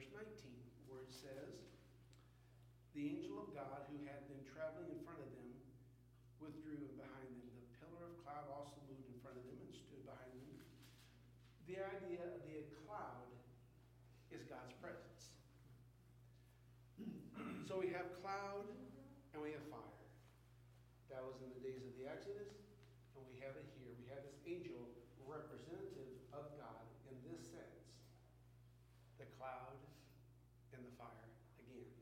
verse 19, where it says, The angel of God who had been traveling in front of them withdrew behind them. The pillar of cloud also moved in front of them and stood behind them. The idea of the cloud is God's presence. so we have cloud and we have fire. That was in the days of the Exodus, and we have it here. We have this angel representative of God in this sense the cloud and the fire again.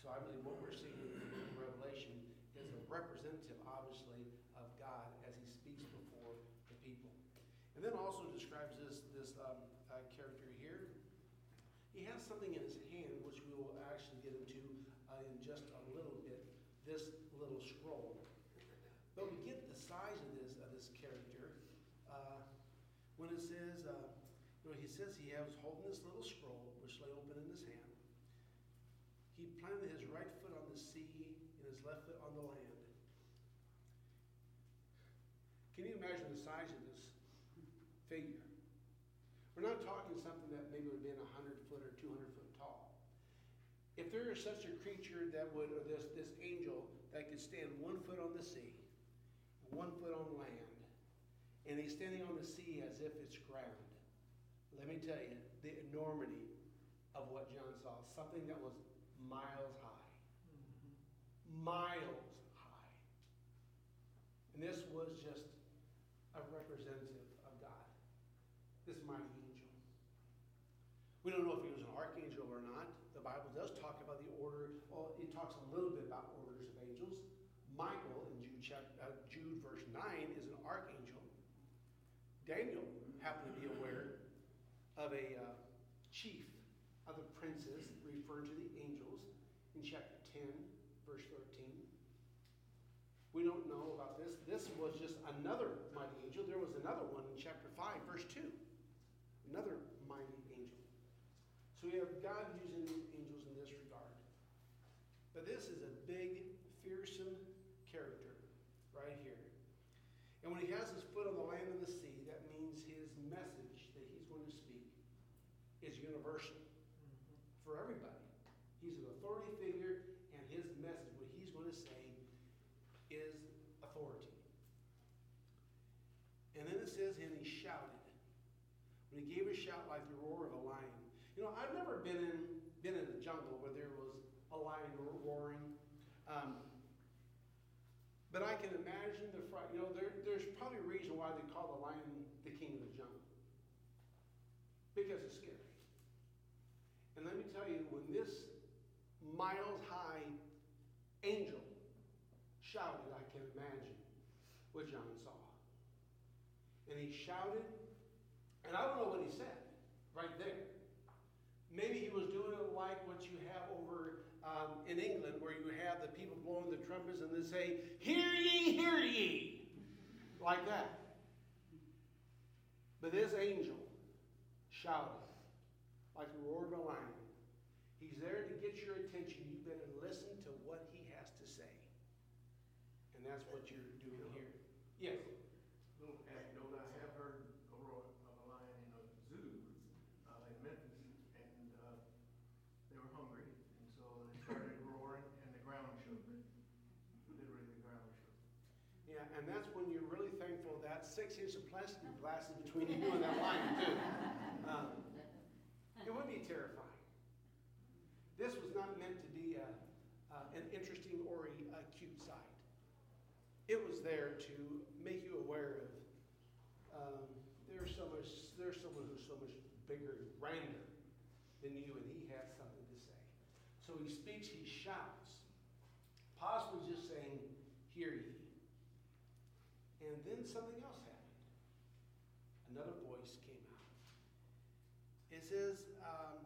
So I believe what we're seeing in Revelation is a representative, obviously, of God as he speaks before the people. And then also describes this, this um, uh, character here. He has something in his hand, which we will actually get into uh, in just a little bit, this little scroll. But we get the size of this, of this character uh, when it says, uh, you know, he says he was holding this little scroll, which lay open in his hand. He planted his right foot on the sea and his left foot on the land. Can you imagine the size of this figure? We're not talking something that maybe would have been 100 foot or 200 foot tall. If there is such a creature that would, or this, this angel that could stand one foot on the sea, one foot on land, and he's standing on the sea as if it's ground, let me tell you the enormity of what John saw. Something that was miles high. Mm-hmm. Miles high. And this was just a representative of God, this mighty angel. We don't know if he was an archangel or not. The Bible does talk about the order. Well, it talks a little bit about orders of angels. Michael in Jude, chapter, uh, Jude verse 9 is an archangel. Daniel happened of a uh, chief of the princes, referred to the angels in chapter 10, verse 13. We don't know about this. This was just another mighty angel. There was another one in chapter 5, verse 2. Another mighty angel. So we have God using angels in this regard. But this is a big, fearsome character right here. And when he has his foot on the land and the sea, that means his message that he's going to speak is universal mm-hmm. for everybody. He's an authority figure, and his message, what he's going to say, is authority. And then it says, and he shouted. Shout like the roar of a lion. You know, I've never been in been in the jungle where there was a lion roaring. Um, but I can imagine the fright. You know, there, there's probably a reason why they call the lion the king of the jungle. Because it's scary. And let me tell you, when this miles high angel shouted, I can imagine what John saw. And he shouted, and I don't know what he said right there. Maybe he was doing it like what you have over um, in England, where you have the people blowing the trumpets and they say, Hear ye, hear ye, like that. But this angel shouted like the roar of a lion. He's there to get your attention. You better listen to what he has to say. And that's what you're doing here. Yes? Little anecdote, I have heard a roar of a lion in a zoo uh, in Memphis, and uh, they were hungry, and so they started roaring, and the ground shook. Literally, the ground shook. Yeah, and that's when you're really thankful that six inches of plastic glass is between you and that lion, too. Um, it would be terrifying. This was not meant to be a, uh, an interesting or a, a, cute sight. It was there to make you aware of um, there's so much there's someone who's so much bigger and grander than you, and he has something to say. So he speaks, he shouts, possibly just saying, Hear ye. And then something else happened. Another voice came out. It says, um,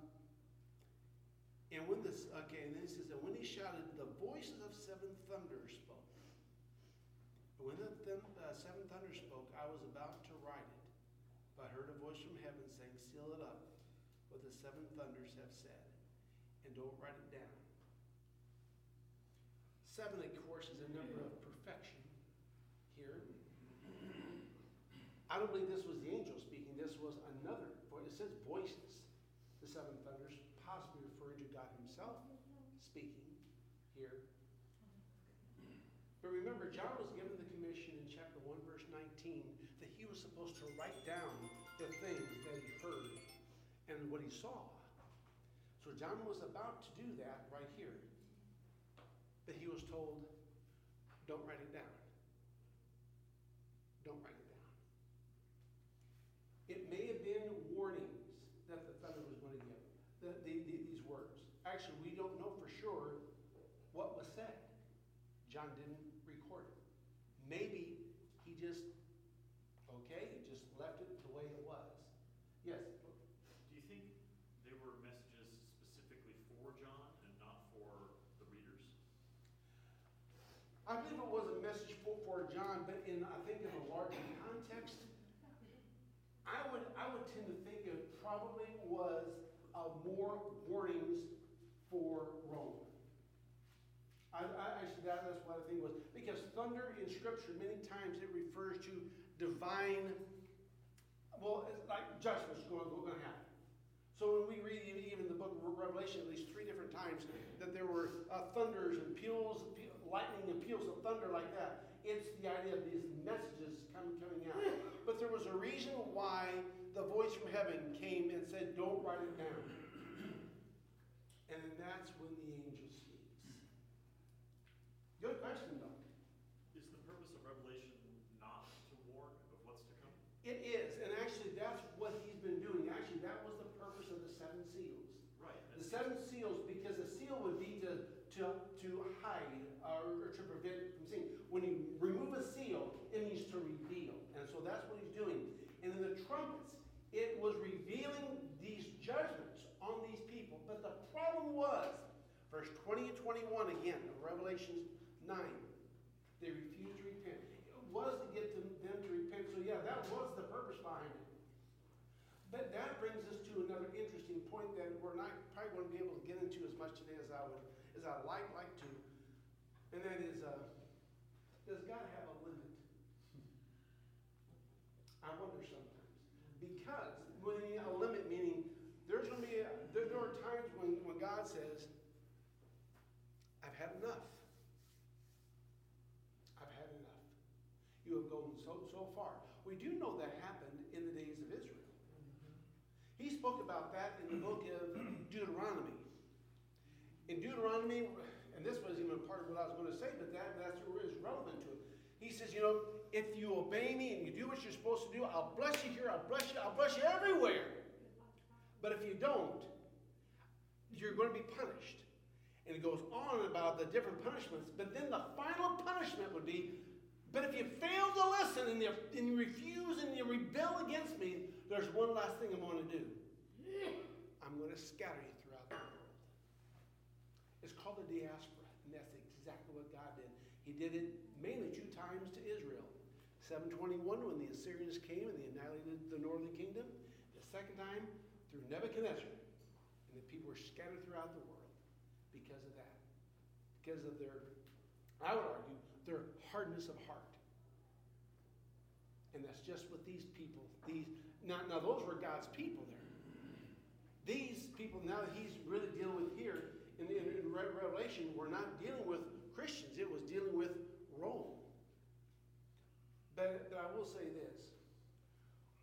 and when this, okay, and then it says, and when he shouted, the voices of seven thunders spoke. And when the th- uh, seven thunders spoke, I was about to write it, but heard a voice from heaven saying, Seal it up, what the seven thunders have said, and don't write it down. Seven, of course, is a number of perfection here. I don't believe this was the angel speaking, this was another voice. It says voices, the seven thunders, possibly referring to God Himself speaking here. But remember, John was given the commission in chapter 1, verse 19, that he was supposed to write down the things that he heard and what he saw. So John was about to do that right here. But he was told, don't write it down. Don't write it down. It may have been warnings that the thunder was going to give, the, the, the, these words. Actually, we don't know for sure what was said. John didn't record it. Maybe he just, okay, he just left it the way it was. Yes? Do you think they were messages specifically for John and not for the readers? I believe it was a message for, John, but in, I think in a larger context, I would, I would tend to think it probably was more warnings for Rome. I, I, actually, that, that's what I think was. Because thunder in Scripture, many times it refers to divine, well, it's like judgment's going, going to happen. So when we read even the book of Revelation, at least three different times, that there were uh, thunders and peals, pe- lightning and peals of thunder like that. It's the idea of these messages coming coming out. But there was a reason why the voice from heaven came and said, "Don't write it down." And that's when the angel speaks. Good question, though. Is the purpose of Revelation not to warn of what's to come? It is, and actually, that's what he's been doing. Actually, that was the purpose of the seven seals. Right. The seven seals, because a seal would be to, to, hide or, or to prevent from seeing. When you remove a seal, it means to reveal. And so that's what he's doing. And in the trumpets, it was revealing these judgments on these people. But the problem was, verse 20 and 21 again Revelation 9, they refused to repent. It was to get them to repent. So yeah, that was the purpose behind it. But that brings us to another interesting point that we're not probably going to be able to get into as much today as I would, as I like like to, and that is, uh, does God have a limit? I wonder sometimes because when a limit meaning there's going to be a, there, there are times when when God says, "I've had enough. I've had enough. You have gone so so far." We do know that happened in the days of Israel. He spoke about that in the book of Deuteronomy. In Deuteronomy, and this wasn't even part of what I was going to say, but that, that's what is relevant to it. He says, you know, if you obey me and you do what you're supposed to do, I'll bless you here, I'll bless you, I'll bless you everywhere. But if you don't, you're going to be punished. And it goes on about the different punishments, but then the final punishment would be, but if you fail to listen and you, and you refuse and you rebel against me, there's one last thing I'm going to do. I'm going to scatter you. It's called the diaspora, and that's exactly what God did. He did it mainly two times to Israel. 721 when the Assyrians came and they annihilated the northern kingdom. The second time through Nebuchadnezzar. And the people were scattered throughout the world because of that. Because of their, I would argue, their hardness of heart. And that's just what these people, these now, now those were God's people there. These people now that he's really dealing with here in Revelation were not dealing with Christians, it was dealing with Rome. But, but I will say this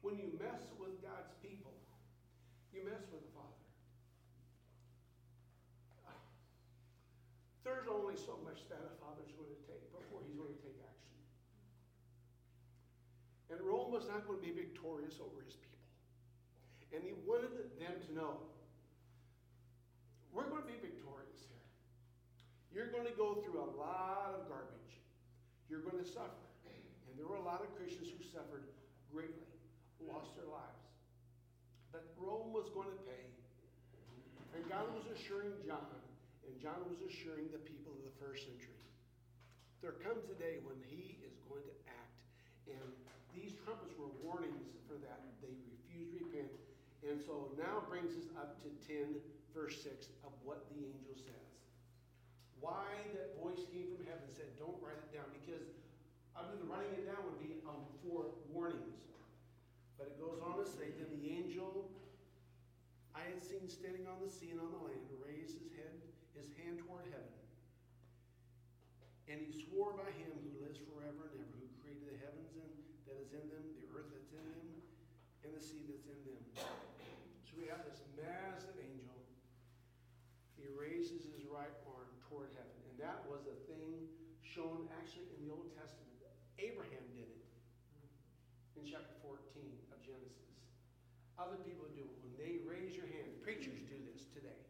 when you mess with God's people, you mess with the Father. There's only so much that a father's going to take before he's going to take action. And Rome was not going to be victorious over his people. And he wanted them to know we're going to You're going to go through a lot of garbage. You're going to suffer. And there were a lot of Christians who suffered greatly, lost their lives. But Rome was going to pay. And God was assuring John, and John was assuring the people of the first century. There comes a day when he is going to act. And these trumpets were warnings for that. They refused to repent. And so now brings us up to 10, verse 6 of what the angel says. Why that voice came from heaven said, Don't write it down, because I believe writing it down would be um, for warnings. But it goes on to say, Then the angel I had seen standing on the sea and on the land raised his head, his hand toward heaven. And he swore by him who lives forever and ever, who created the heavens and that is in them, the earth that's in them, and the sea that's in them. So we have this massive angel. He raises his right arm toward heaven. And that was a thing shown actually in the Old Testament. Abraham did it in chapter 14 of Genesis. Other people do it. When they raise your hand, preachers do this today.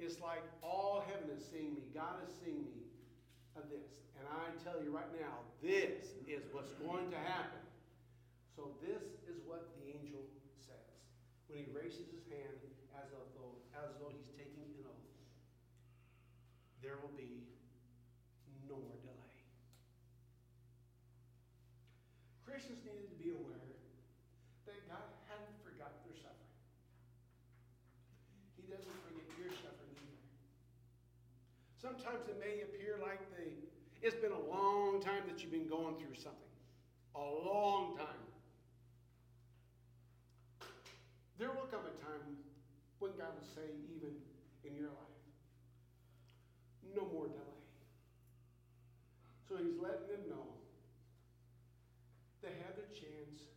It's like all heaven is seeing me. God is seeing me of this. And I tell you right now, this is what's going to happen. So this is what the angel says when he raises his hand as though, as though he's taking an oath. There will be no more delay. Christians needed to be aware that God hadn't forgotten their suffering. He doesn't forget your suffering either. Sometimes it may appear like the it's been a long time that you've been going through something. A long time. There will come a time when God will say, even in your life, no more delay. So he's letting them know they have their chance,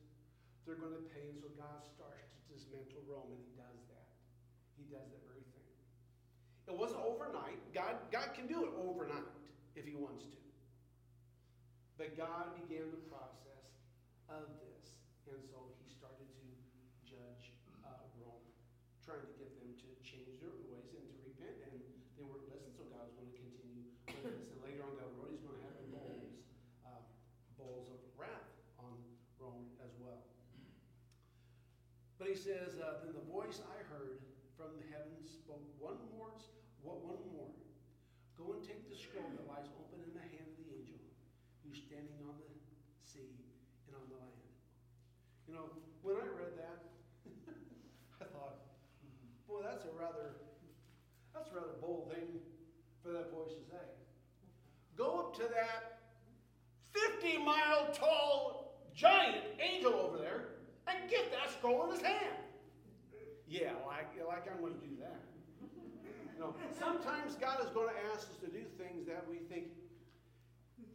they're going to pay, and so God starts to dismantle Rome, and he does that. He does that very thing. It wasn't overnight. God, God can do it overnight if he wants to. But God began the process of this, and so he started to judge uh, Rome, trying to get them to change their ways and to repent, and they weren't listening, so God was going to continue. And later on down the road, he's going to have the bowls, uh, bowls of wrath on Rome as well. But he says, uh, then the voice I heard from the heavens spoke one more, what one more. Go and take the scroll that lies open in the hand of the angel who's standing on the sea and on the land. You know, when I read that, I thought, boy, that's a rather that's a rather bold thing for that voice to say. Go up to that 50 mile tall giant angel over there and get that scroll in his hand. Yeah, like, like I'm going to do that. You know, sometimes God is going to ask us to do things that we think,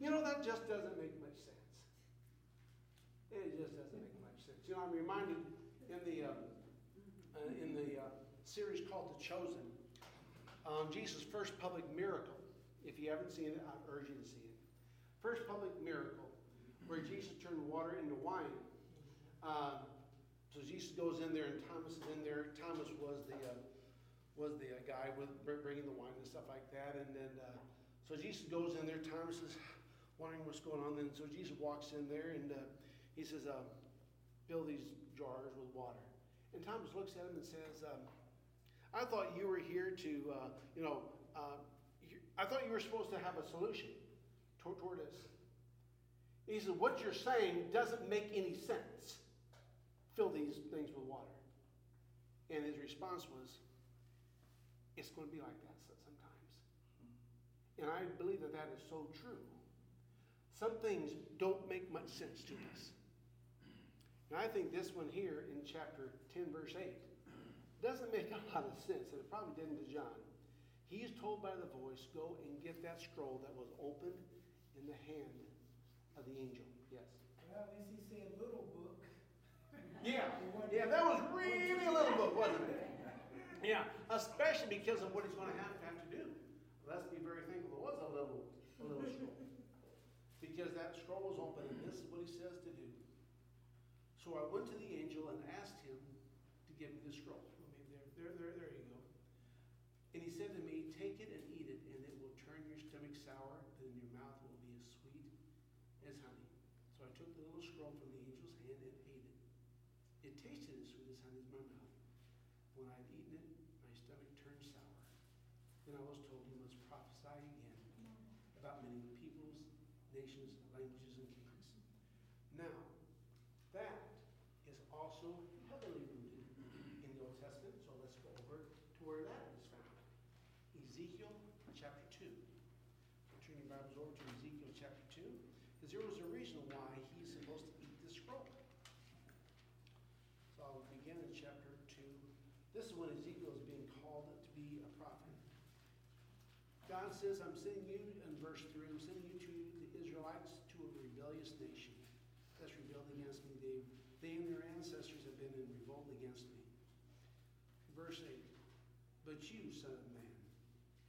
you know, that just doesn't make much sense. It just doesn't make much sense. You know, I'm reminded in the uh, uh, in the uh, series called The Chosen, um, Jesus' first public miracle. If you haven't seen it, I urge you to see it. First public miracle where Jesus turned water into wine. Um, so Jesus goes in there, and Thomas is in there. Thomas was the uh, was the uh, guy with bringing the wine and stuff like that. And then, uh, so Jesus goes in there. Thomas is wondering what's going on. Then, so Jesus walks in there and uh, he says, uh, "Fill these jars with water." And Thomas looks at him and says, um, "I thought you were here to, uh, you know, uh, I thought you were supposed to have a solution toward, toward us." He said, "What you're saying doesn't make any sense. Fill these things with water." And his response was, it's going to be like that sometimes. And I believe that that is so true. Some things don't make much sense to us. And I think this one here in chapter 10, verse 8, doesn't make a lot of sense, and it probably didn't to John. He is told by the voice, Go and get that scroll that was opened in the hand of the angel. Yes. Well, least he said little book. Yeah, yeah, that was really a little book, wasn't it? Yeah, especially because of what he's going to have to have to do. Let's be very thankful it was a little, a little scroll. Because that scroll was open, and this is what he says to do. So I went to the angel and asked him to give me the scroll. Well, maybe there, there, there, there you go. And he said to me, Take it and eat it, and it will turn sour, but in your mouth will be as sweet as honey. So I took the little scroll from the angel's hand and ate it. It tasted as sweet as honey in my mouth. When I had eaten it, my stomach turned sour. Then I was told you must prophesy again about many peoples, nations, languages, and kings. Now, that is also heavily rooted in the Old Testament, so let's go over to where that is found. Ezekiel chapter 2. Turn your Bibles over to Ezekiel chapter 2, because there was a reason why he's supposed to eat this scroll. So I'll begin in chapter 2. This is when Ezekiel is being called to be a prophet. God says, I'm sending you, in verse 3, I'm sending you to the Israelites, to a rebellious nation that's rebelled against me. They, they and their ancestors have been in revolt against me. Verse 8, But you, son of man,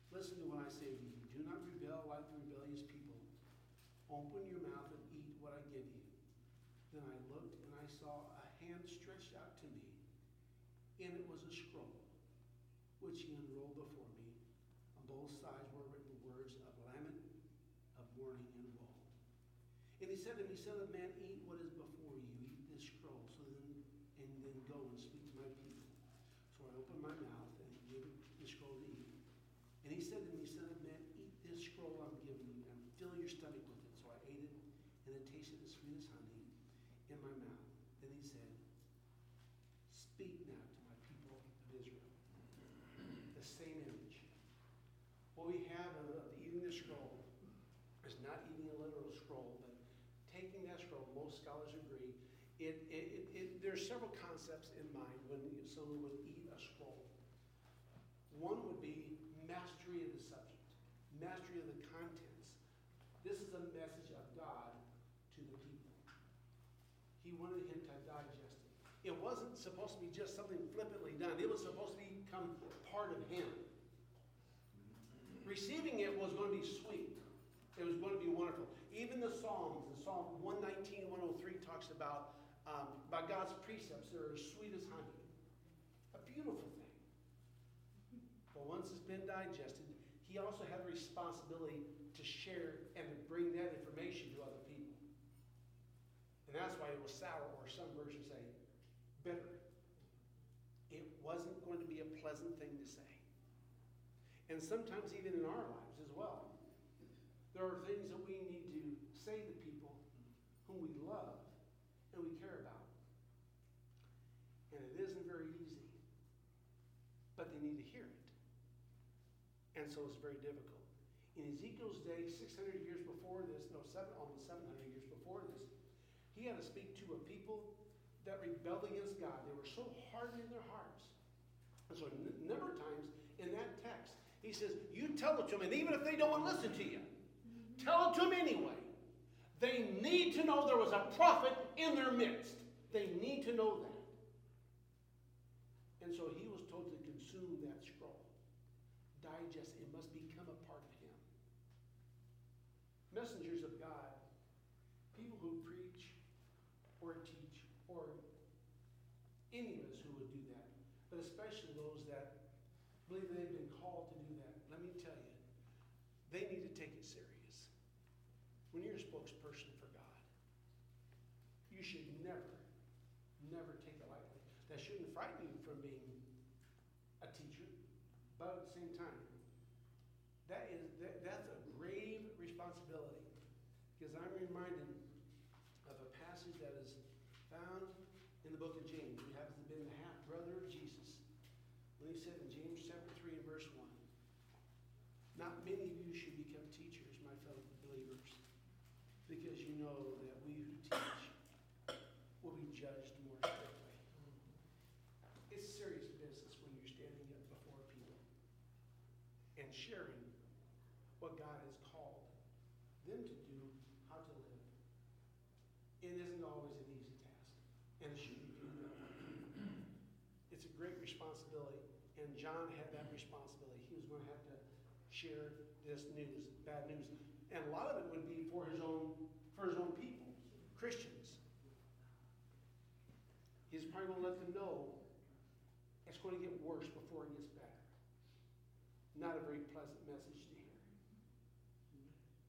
listen to what I say to you. Do not rebel like the rebellious people. Open your mouth and eat what I give you. Then I looked and I saw a hand stretched out to me, and it was a scroll, which he unrolled before me. On both sides were written words of lament, mourning, and. And he said to me, Son of man, eat what is before you, eat this scroll, so then and then go and speak to my people. So I opened my mouth and gave it the scroll to eat. And he said to me, Son of man, eat this scroll I'm giving you, and fill your stomach with it. So I ate it, and it tasted as sweet as honey in my mouth. Then he said, Speak now to my people of Israel. The same image. What we have of of eating the scroll is not eating a literal scroll, but taking that scroll, most scholars agree, it, it, it, are several concepts in mind when someone would eat a scroll. One would be mastery of the subject, mastery of the contents. This is a message of God to the people. He wanted him to digest it. It wasn't supposed to be just something flippantly done, it was supposed to become part of him. Receiving it was going to be sweet. It was going to be wonderful. Even the Psalms, in Psalm 119, 103 talks about, um, about God's precepts that are as sweet as honey. A beautiful thing. But once it's been digested, he also had a responsibility to share and to bring that information to other people. And that's why it was sour, or some versions say bitter. It wasn't going to be a pleasant thing to say. And sometimes, even in our lives as well, there are things that we need to say to people whom we love and we care about. And it isn't very easy, but they need to hear it. And so it's very difficult. In Ezekiel's day, 600 years before this, no, seven, almost 700 years before this, he had to speak to a people that rebelled against God. They were so hardened in their hearts. And so, a number of times in that text, he says, You tell it to them, and even if they don't want to listen to you, tell it to them anyway. They need to know there was a prophet in their midst. They need to know that. And so he was told to consume that scroll, digest it, must become a part of him. Messengers of God, people who preach or teach, or any of us who would do that, but especially those that believe they've been called to do that, let me tell you, they need to take it serious. When you're a spokesperson for God, you should never, never take it lightly. That shouldn't frighten you from being a teacher, but at the same time, that is that, that's a grave responsibility. Because I'm reminded of a passage that is found in the book of James. He happens to have been the half brother of Jesus. When he said in James chapter 3 and verse 1, Not many of you should become teachers, my fellow believers, because you know that we who teach will be judged more strictly. It's serious business when you're standing up before people and sharing what God has called them to do, how to live. It isn't always an easy task, and it shouldn't be that way. It's a great responsibility, and John had that responsibility. He was going to have to share this news, bad news, and a lot of it would be for his own, for his own people, Christians. He's probably going to let them know it's going to get worse before it gets better. Not a very pleasant message to hear.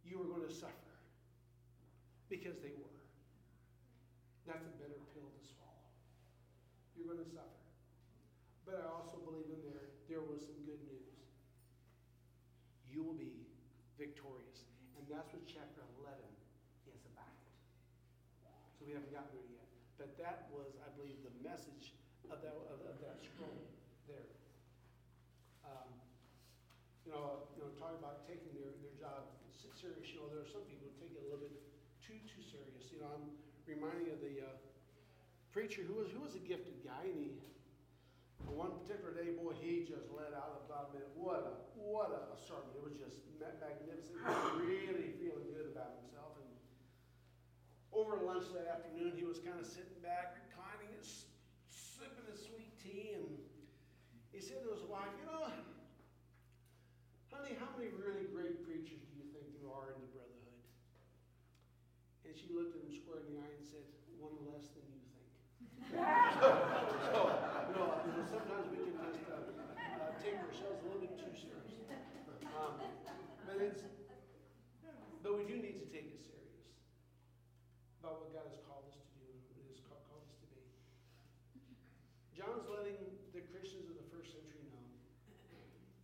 you are going to suffer because they were. That's a bitter pill to swallow. You're going to suffer. But I also believe in there, there was some good news. You will be victorious. And that's what chapter 11 is about. So we haven't gotten there yet. But that was, I believe, the message of that, of, of that scroll there. Um, you know, you know, talking about taking their, their job serious, you know, there are some people who take it a little bit too, too serious. You know, I'm reminding of the, uh, preacher who was, who was a gifted guy and he, one particular day, boy, he just let out about it. What a, what a sermon. It was just magnificent. He was really feeling good about himself. And over lunch that afternoon, he was kind of sitting back, reclining, sipping his sweet tea, and he said to his wife, you know, honey, how many really great preachers do you think there are in the brotherhood? And she looked at him square in the eye and said, one less than you think. so, so, you know, sometimes we can just uh, uh, take ourselves a little bit too serious. Um, but it's, but we do need to take it serious about what God has called us to do and what He has called us to be. John's letting the Christians of the first century know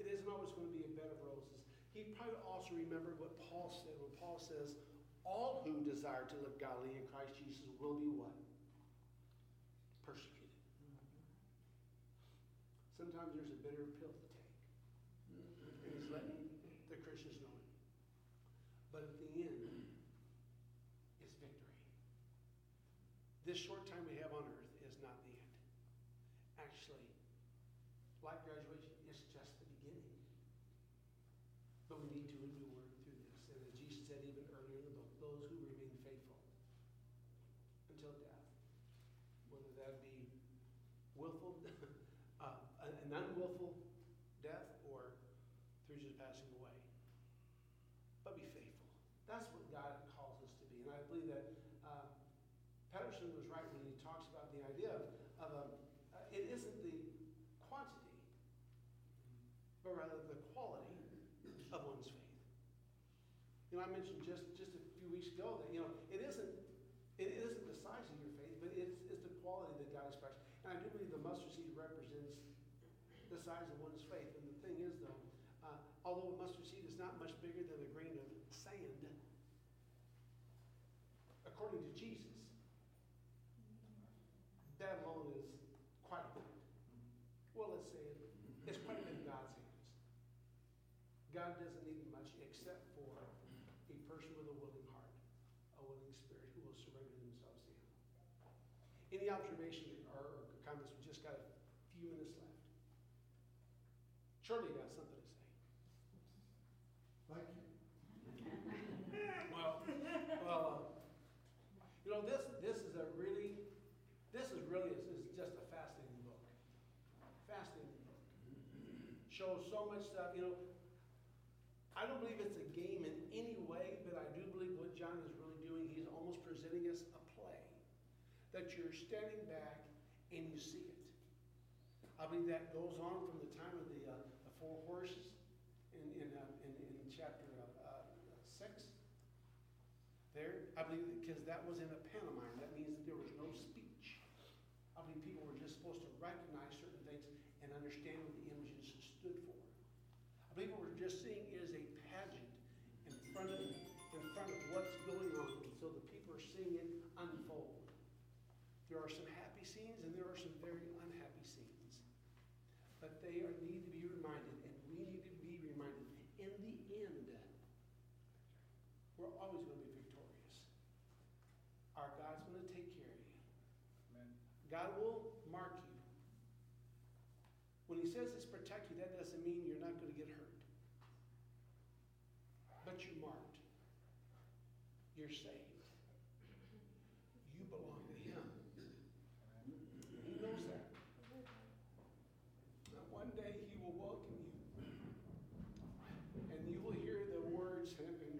it isn't always going to be a bed of roses. He probably also remembered what Paul said when Paul says, All who desire to live godly in Christ Jesus will be what? Sometimes there's a bitter pill to take. And he's letting the Christians know it. But at the end is victory. This short time we have on earth is not the end. Actually, life graduation, is just the beginning. But we need to endure through this. And as Jesus said even earlier in the book, those who remain faithful until death, whether that be willful, uh, an an unwillful death or through just passing away. But be faithful. That's what God calls us to be. And I believe that uh, Patterson was right when he talks about the idea of, of a, uh, it isn't the quantity, but rather the quality of one's faith. You know, I mentioned just, just a few weeks ago that, you know, it isn't, it isn't the size of your faith, but it's, it's the quality that God expects. And I do believe the mustard seed represents the size of one's faith. And the thing is, though, uh, although a mustard seed is not much bigger than a grain of sand, according to Jesus, that alone is quite a bit. Well, let's say it, it's quite a bit in God's hands. God doesn't need much except for a person with a willing heart, a willing spirit who will surrender themselves to Him. Any observations or comments? We just got a few minutes left. Charlie got something to say. Thank you. Well, well, uh, you know, this, this is a really, this is really, this is just a fascinating book. Fascinating book. Shows so much stuff, you know. I don't believe it's a game in any way, but I do believe what John is really doing, he's almost presenting us a play. That you're standing back and you see it. I believe that goes on from the time of the, uh, the four horses in, in, uh, in, in chapter uh, uh, six. There, I believe, because that was in a pantomime, that means that there was no speech. I believe people were just supposed to recognize certain things and understand what the images stood for. I believe what we're just seeing is a pageant in front of, in front of what's going on, and so the people are seeing it unfold. There are some happy scenes and there are some very unhappy scenes. But they are, need to be reminded, and we need to be reminded, in the end, we're always going to be victorious. Our God's going to take care of you. God will mark you. When He says it's protect you, that doesn't mean you're not going to get hurt. But you're marked. You're saved. You belong to Him. He knows that. And one day He will welcome you. And you will hear the words and and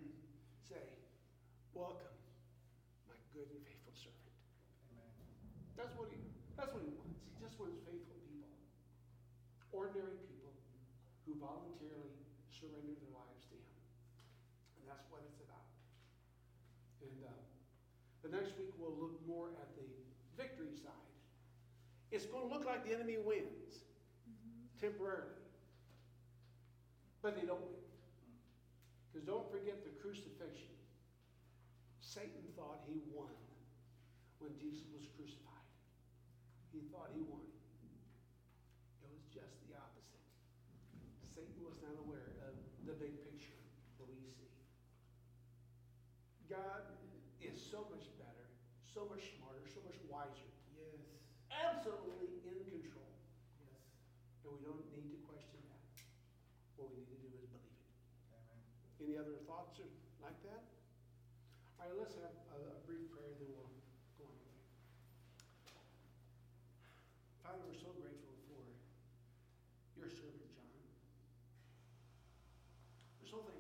say, Welcome, my good and faithful servant. That's what he that's what he wants. He just wants faithful people. Ordinary people who voluntarily surrender their lives to him. And that's what it's about. And, uh, the next week we'll look more at the victory side. It's gonna look like the enemy wins temporarily. But they don't win. Because don't forget the crucifixion. Satan thought he won when Jesus was crucified. He thought he won. It was just the opposite. Satan was not aware of the big picture that we see. God is so much better, so much smarter, so much wiser, Yes, absolutely in control. yes. And we don't need to question that. What we need to do is believe it. Amen. Any other thoughts like that? All right, let's have a a brief prayer, then we'll go on. Father, we're so grateful for your servant, John. We're so thankful,